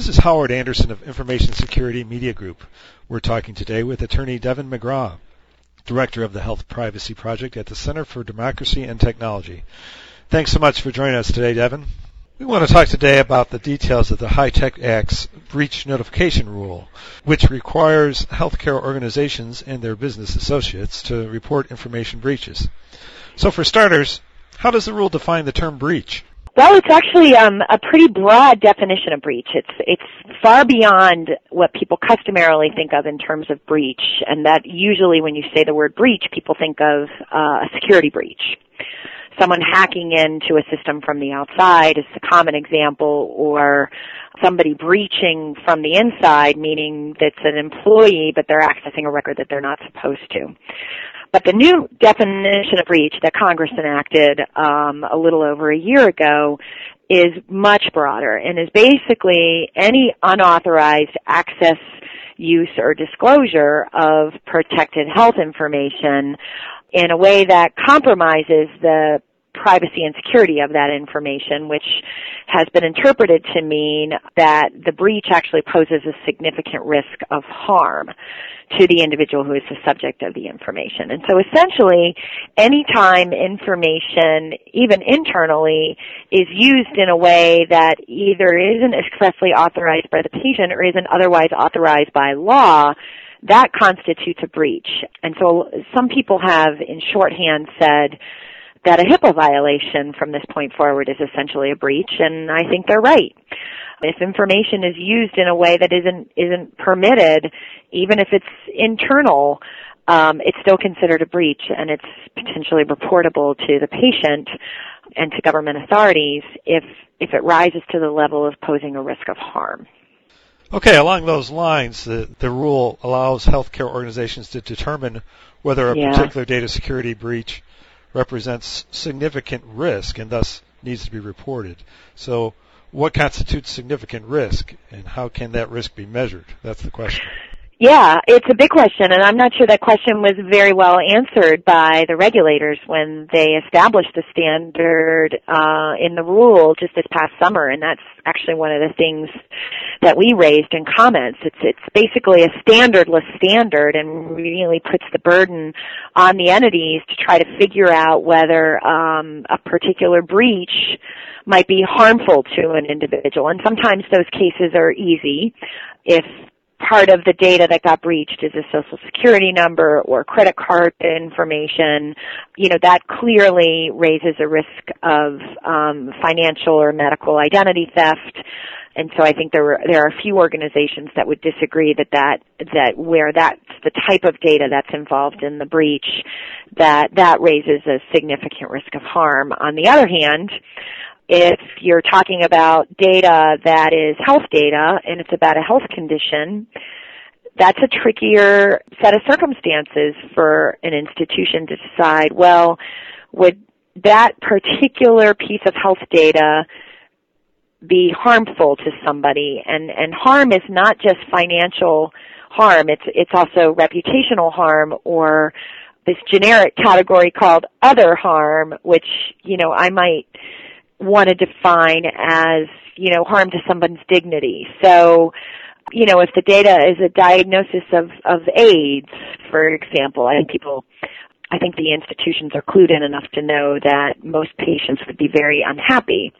This is Howard Anderson of Information Security Media Group. We're talking today with attorney Deven McGraw, director of the Health Privacy Project at the Center for Democracy and Technology. Thanks so much for joining us today, Deven. We want to talk today about the details of the HITECH Act's breach notification rule, which requires healthcare organizations and their business associates to report information breaches. So for starters, how does the rule define the term breach? Well, it's actually um, a pretty broad definition of breach. It's it's far beyond what people customarily think of in terms of breach, and that usually when you say the word breach, people think of uh, a security breach. Someone hacking into a system from the outside is a common example, or somebody breaching from the inside, meaning that's an employee, but they're accessing a record that they're not supposed to. But the new definition of breach that Congress enacted um, a little over a year ago is much broader and is basically any unauthorized access, use, or disclosure of protected health information in a way that compromises the privacy and security of that information, which has been interpreted to mean that the breach actually poses a significant risk of harm to the individual who is the subject of the information. And so essentially, anytime information, even internally, is used in a way that either isn't expressly authorized by the patient or isn't otherwise authorized by law, that constitutes a breach. And so some people have in shorthand said, that a HIPAA violation from this point forward is essentially a breach, and I think they're right. If information is used in a way that isn't isn't permitted, even if it's internal, um, it's still considered a breach, and it's potentially reportable to the patient and to government authorities if if it rises to the level of posing a risk of harm. Okay, along those lines, the, the rule allows healthcare organizations to determine whether a yeah. particular data security breach represents significant risk and thus needs to be reported. So what constitutes significant risk and how can that risk be measured? That's the question. Yeah, it's a big question, and I'm not sure that question was very well answered by the regulators when they established the standard uh, in the rule just this past summer, and that's actually one of the things that we raised in comments. It's it's basically a standardless standard, and really puts the burden on the entities to try to figure out whether um, a particular breach might be harmful to an individual. And sometimes those cases are easy if part of the data that got breached is a social security number or credit card information, you know, that clearly raises a risk of um, financial or medical identity theft. And so I think there were, there are a few organizations that would disagree that that, that where that's the type of data that's involved in the breach, that that raises a significant risk of harm. On the other hand, if you're talking about data that is health data and it's about a health condition, that's a trickier set of circumstances for an institution to decide, well, would that particular piece of health data be harmful to somebody? And, and harm is not just financial harm, it's, it's also reputational harm or this generic category called other harm, which, you know, I might want to define as, you know, harm to someone's dignity. So, you know, if the data is a diagnosis of, of AIDS, for example, I think people, I think the institutions are clued in enough to know that most patients would be very unhappy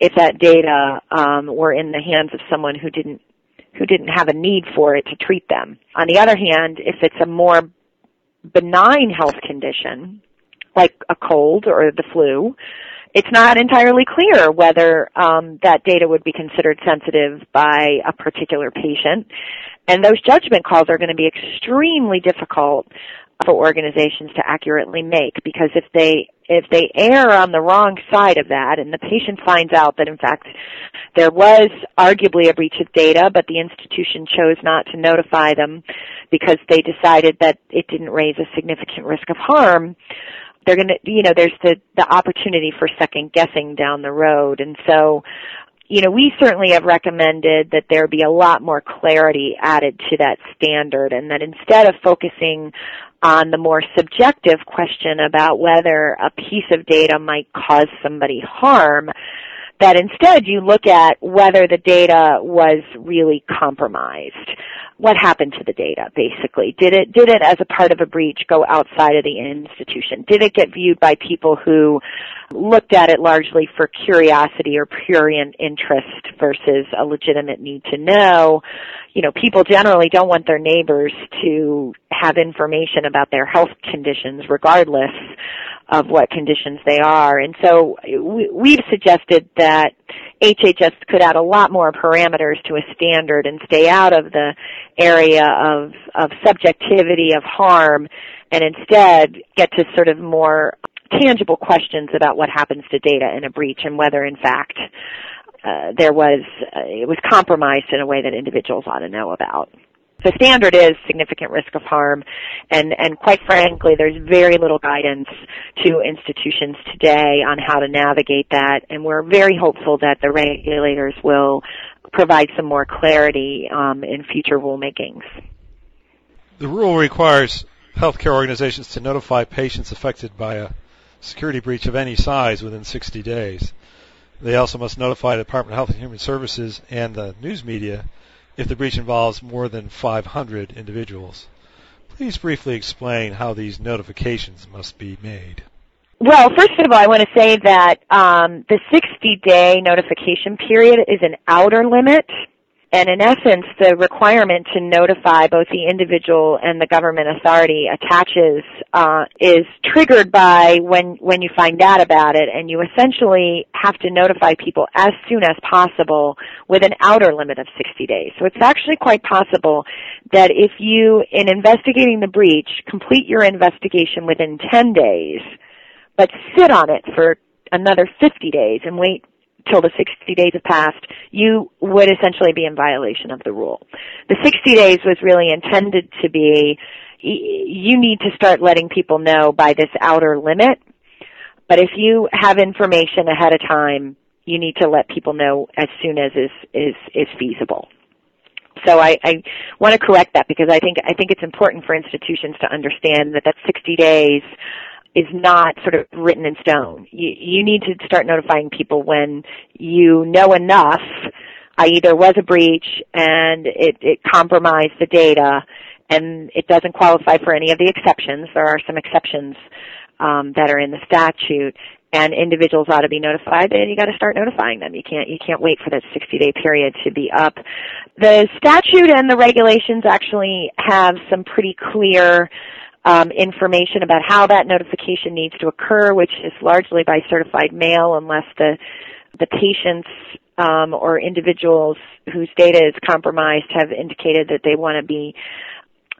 if that data um, were in the hands of someone who didn't who didn't have a need for it to treat them. On the other hand, if it's a more benign health condition, like a cold or the flu, it's not entirely clear whether um, that data would be considered sensitive by a particular patient. And those judgment calls are going to be extremely difficult for organizations to accurately make because if they if they err on the wrong side of that and the patient finds out that in fact there was arguably a breach of data but the institution chose not to notify them because they decided that it didn't raise a significant risk of harm they're going to, you know, there's the, the opportunity for second guessing down the road. And so, you know, we certainly have recommended that there be a lot more clarity added to that standard and that instead of focusing on the more subjective question about whether a piece of data might cause somebody harm, that instead you look at whether the data was really compromised. What happened to the data, basically? Did it, did it as a part of a breach go outside of the institution? Did it get viewed by people who looked at it largely for curiosity or prurient interest versus a legitimate need to know? You know, people generally don't want their neighbors to have information about their health conditions regardless of what conditions they are. And so we've suggested that HHS could add a lot more parameters to a standard and stay out of the area of, of subjectivity of harm and instead get to sort of more tangible questions about what happens to data in a breach and whether in fact uh, there was uh, it was compromised in a way that individuals ought to know about. The standard is significant risk of harm, and, and quite frankly, there's very little guidance to institutions today on how to navigate that, and we're very hopeful that the regulators will provide some more clarity um, in future rulemakings. The rule requires healthcare organizations to notify patients affected by a security breach of any size within 60 days. They also must notify the Department of Health and Human Services and the news media if the breach involves more than 500 individuals. Please briefly explain how these notifications must be made. Well, first of all, I want to say that um, the 60-day notification period is an outer limit and in essence, the requirement to notify both the individual and the government authority attaches uh, is triggered by when when you find out about it, and you essentially have to notify people as soon as possible with an outer limit of 60 days. So it's actually quite possible that if you, in investigating the breach, complete your investigation within 10 days, but sit on it for another 50 days and wait till the 60 days have passed, you would essentially be in violation of the rule. The 60 days was really intended to be, you need to start letting people know by this outer limit, but if you have information ahead of time, you need to let people know as soon as is, is, is feasible. So I, I want to correct that because I think I think it's important for institutions to understand that that 60 days is not sort of written in stone. You, you need to start notifying people when you know enough, i.e. there was a breach and it, it compromised the data and it doesn't qualify for any of the exceptions. There are some exceptions um, that are in the statute and individuals ought to be notified and you got to start notifying them. You can't you can't wait for that 60 day period to be up. The statute and the regulations actually have some pretty clear um, information about how that notification needs to occur, which is largely by certified mail, unless the the patients um, or individuals whose data is compromised have indicated that they want to be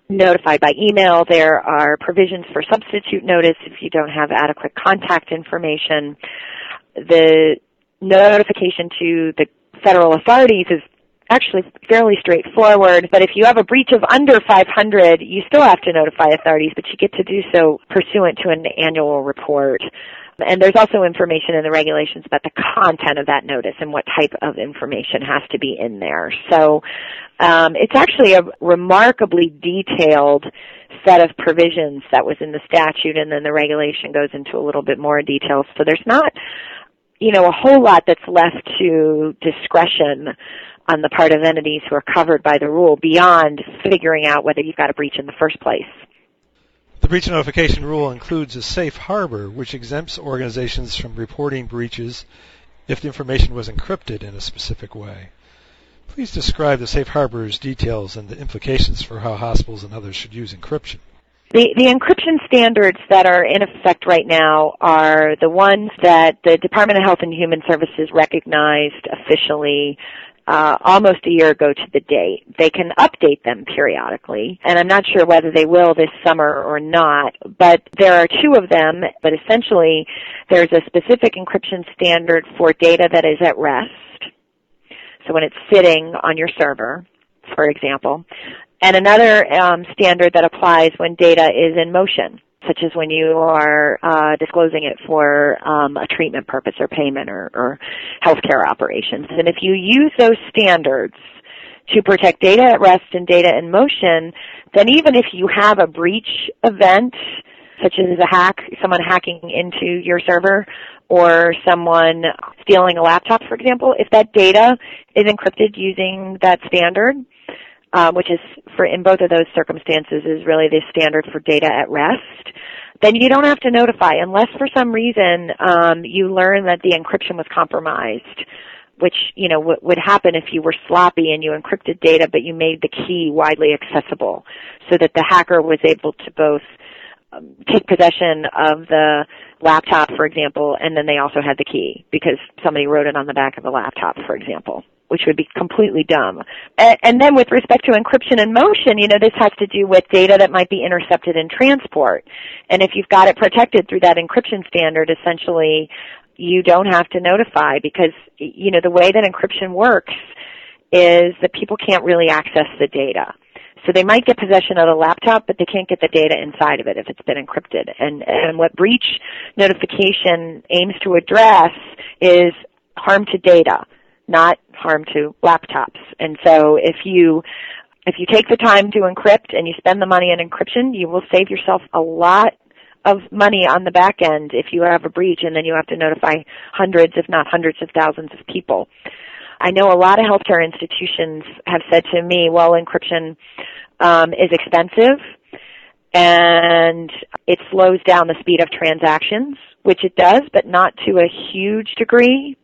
notified by email. There are provisions for substitute notice if you don't have adequate contact information. The notification to the federal authorities is actually fairly straightforward. But if you have a breach of under 500, you still have to notify authorities, but you get to do so pursuant to an annual report. And there's also information in the regulations about the content of that notice and what type of information has to be in there. So um, it's actually a remarkably detailed set of provisions that was in the statute, and then the regulation goes into a little bit more detail. So there's not, you know, a whole lot that's left to discretion on the part of entities who are covered by the rule beyond figuring out whether you've got a breach in the first place. The breach notification rule includes a safe harbor which exempts organizations from reporting breaches if the information was encrypted in a specific way. Please describe the safe harbor's details and the implications for how hospitals and others should use encryption. The, the encryption standards that are in effect right now are the ones that the Department of Health and Human Services recognized officially uh, almost a year ago to the date. They can update them periodically, and I'm not sure whether they will this summer or not, but there are two of them, but essentially there's a specific encryption standard for data that is at rest. So when it's sitting on your server, for example, and another um, standard that applies when data is in motion such as when you are uh, disclosing it for um, a treatment purpose or payment or, or healthcare operations. And if you use those standards to protect data at rest and data in motion, then even if you have a breach event such as a hack, someone hacking into your server, or someone stealing a laptop, for example, if that data is encrypted using that standard, um, which is for in both of those circumstances is really the standard for data at rest, then you don't have to notify unless for some reason um, you learn that the encryption was compromised which you know w- would happen if you were sloppy and you encrypted data but you made the key widely accessible so that the hacker was able to both um, take possession of the laptop, for example, and then they also had the key because somebody wrote it on the back of the laptop, for example, which would be completely dumb. And, and then with respect to encryption in motion, you know, this has to do with data that might be intercepted in transport. And if you've got it protected through that encryption standard, essentially, you don't have to notify because, you know, the way that encryption works is that people can't really access the data. So they might get possession of the laptop, but they can't get the data inside of it if it's been encrypted. And, and what breach notification aims to address is harm to data, not harm to laptops. And so if you if you take the time to encrypt and you spend the money on encryption, you will save yourself a lot of money on the back end if you have a breach and then you have to notify hundreds, if not hundreds of thousands of people. I know a lot of healthcare institutions have said to me, well, encryption um, is expensive and it slows down the speed of transactions, which it does, but not to a huge degree.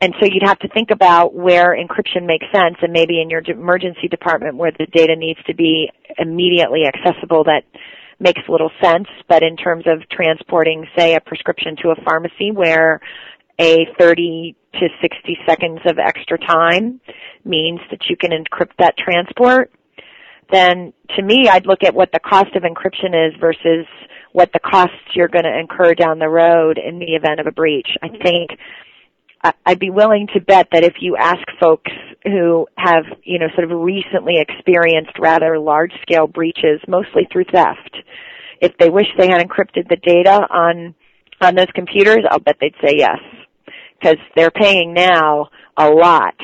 And so you'd have to think about where encryption makes sense and maybe in your emergency department where the data needs to be immediately accessible that makes little sense. But in terms of transporting, say, a prescription to a pharmacy where a 30 to 60 seconds of extra time means that you can encrypt that transport, then to me I'd look at what the cost of encryption is versus what the costs you're going to incur down the road in the event of a breach. I think I'd be willing to bet that if you ask folks who have, you know, sort of recently experienced rather large scale breaches, mostly through theft, if they wish they had encrypted the data on on those computers, I'll bet they'd say yes because they're paying now a lot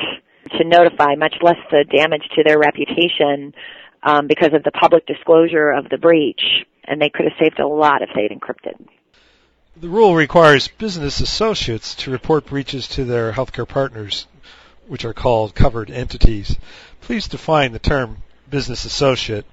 to notify, much less the damage to their reputation um, because of the public disclosure of the breach, and they could have saved a lot if they'd encrypted. The rule requires business associates to report breaches to their healthcare partners, which are called covered entities. Please define the term business associate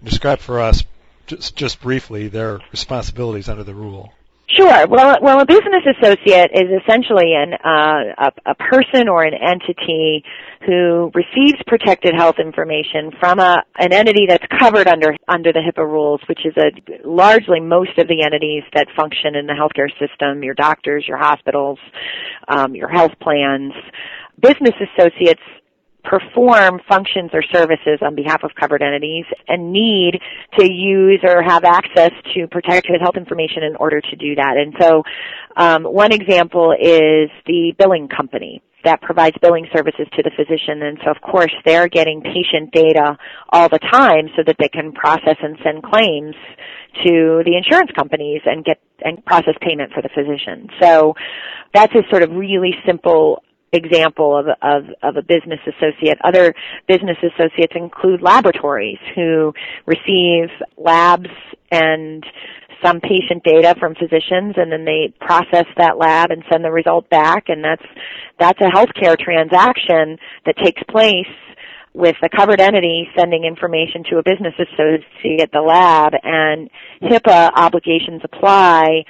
and describe for us just, just briefly their responsibilities under the rule. Sure. Well, well, a business associate is essentially an uh, a, a person or an entity who receives protected health information from a an entity that's covered under under the HIPAA rules, which is a largely most of the entities that function in the healthcare system: your doctors, your hospitals, um, your health plans. Business associates perform functions or services on behalf of covered entities and need to use or have access to protected health information in order to do that. And so um, one example is the billing company that provides billing services to the physician and so of course they're getting patient data all the time so that they can process and send claims to the insurance companies and get and process payment for the physician. So that's a sort of really simple example of, of, of a business associate. Other business associates include laboratories who receive labs and some patient data from physicians and then they process that lab and send the result back and that's that's a healthcare transaction that takes place with a covered entity sending information to a business associate at the lab and HIPAA obligations apply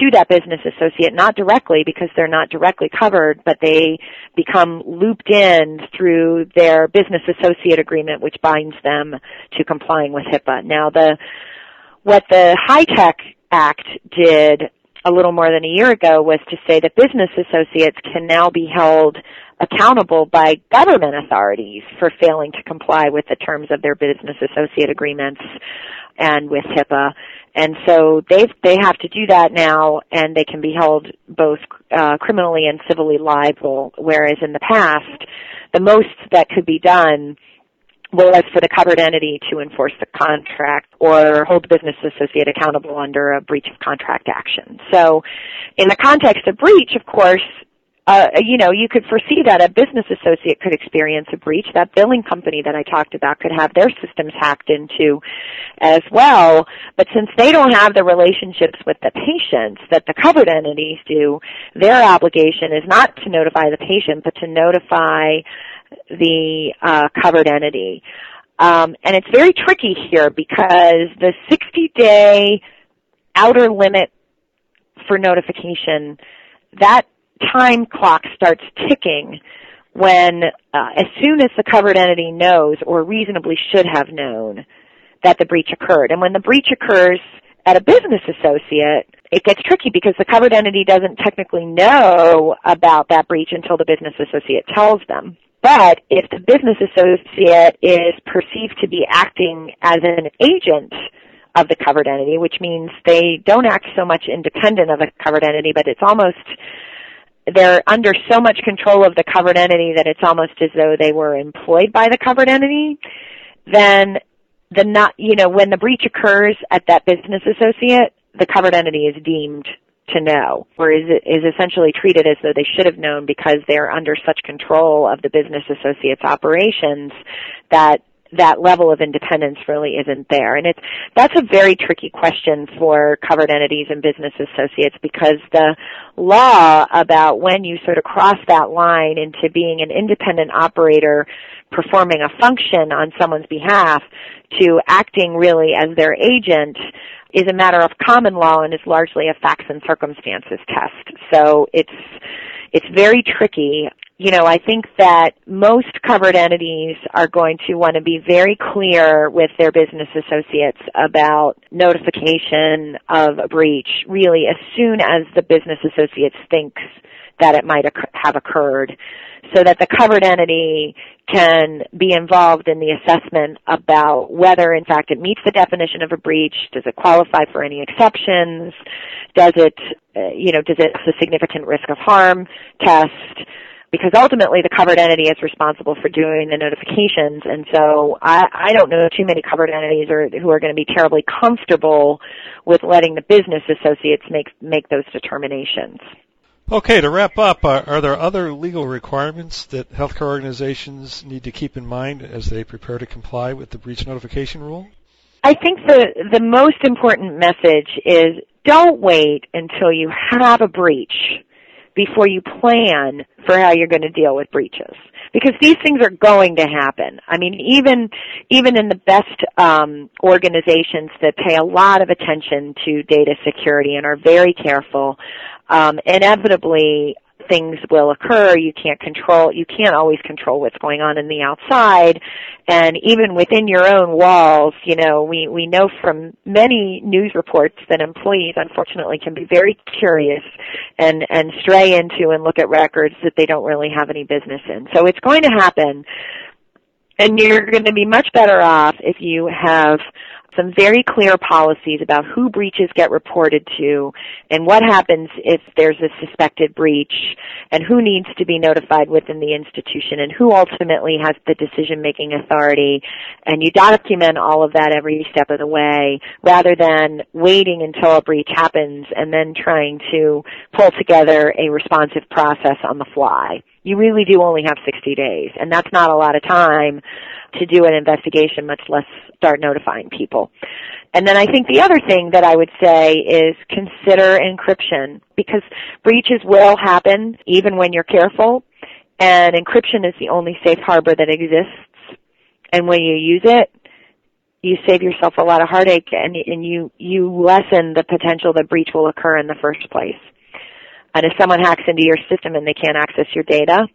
to that business associate, not directly because they're not directly covered, but they become looped in through their business associate agreement, which binds them to complying with HIPAA. Now the, what the HITECH Act did a little more than a year ago was to say that business associates can now be held accountable by government authorities for failing to comply with the terms of their business associate agreements and with HIPAA. And so they they have to do that now, and they can be held both uh, criminally and civilly liable. Whereas in the past, the most that could be done was for the covered entity to enforce the contract or hold the business associate accountable under a breach of contract action. So, in the context of breach, of course, uh, you know, you could foresee that a business associate could experience a breach. That billing company that I talked about could have their systems hacked into as well. But since they don't have the relationships with the patients that the covered entities do, their obligation is not to notify the patient, but to notify the uh, covered entity. Um, and it's very tricky here because the 60 day outer limit for notification, that time clock starts ticking when, uh, as soon as the covered entity knows or reasonably should have known that the breach occurred. And when the breach occurs at a business associate, it gets tricky because the covered entity doesn't technically know about that breach until the business associate tells them. But if the business associate is perceived to be acting as an agent of the covered entity, which means they don't act so much independent of the covered entity, but it's almost they're under so much control of the covered entity that it's almost as though they were employed by the covered entity, then the not, you know, when the breach occurs at that business associate, the covered entity is deemed to know, or is, is essentially treated as though they should have known because they're under such control of the business associate's operations that that level of independence really isn't there. And it's, that's a very tricky question for covered entities and business associates because the law about when you sort of cross that line into being an independent operator performing a function on someone's behalf to acting really as their agent is a matter of common law and is largely a facts and circumstances test. So it's it's very tricky you know, I think that most covered entities are going to want to be very clear with their business associates about notification of a breach really as soon as the business associates thinks that it might have occurred so that the covered entity can be involved in the assessment about whether in fact it meets the definition of a breach, does it qualify for any exceptions, does it, uh, you know, does it have a significant risk of harm test, because ultimately the covered entity is responsible for doing the notifications and so I, I don't know too many covered entities are, who are going to be terribly comfortable with letting the business associates make make those determinations. Okay, to wrap up, uh, are there other legal requirements that healthcare organizations need to keep in mind as they prepare to comply with the breach notification rule? I think the the most important message is don't wait until you have a breach before you plan for how you're going to deal with breaches because these things are going to happen. I mean, even even in the best um, organizations that pay a lot of attention to data security and are very careful, um, inevitably things will occur. You can't control, you can't always control what's going on in the outside. And even within your own walls, you know, we, we know from many news reports that employees unfortunately can be very curious and, and stray into and look at records that they don't really have any business in. So it's going to happen. And you're going to be much better off if you have some very clear policies about who breaches get reported to and what happens if there's a suspected breach and who needs to be notified within the institution and who ultimately has the decision making authority and you document all of that every step of the way rather than waiting until a breach happens and then trying to pull together a responsive process on the fly. You really do only have 60 days and that's not a lot of time to do an investigation, much less start notifying people. And then I think the other thing that I would say is consider encryption because breaches will happen even when you're careful and encryption is the only safe harbor that exists. And when you use it, you save yourself a lot of heartache and, and you, you lessen the potential that breach will occur in the first place. And if someone hacks into your system and they can't access your data,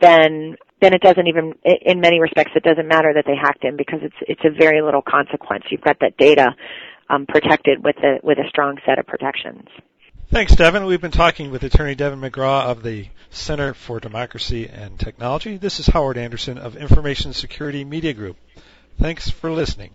then then it doesn't even, in many respects, it doesn't matter that they hacked in because it's it's a very little consequence. You've got that data um, protected with a with a strong set of protections. Thanks, Deven. We've been talking with Attorney Deven McGraw of the Center for Democracy and Technology. This is Howard Anderson of Information Security Media Group. Thanks for listening.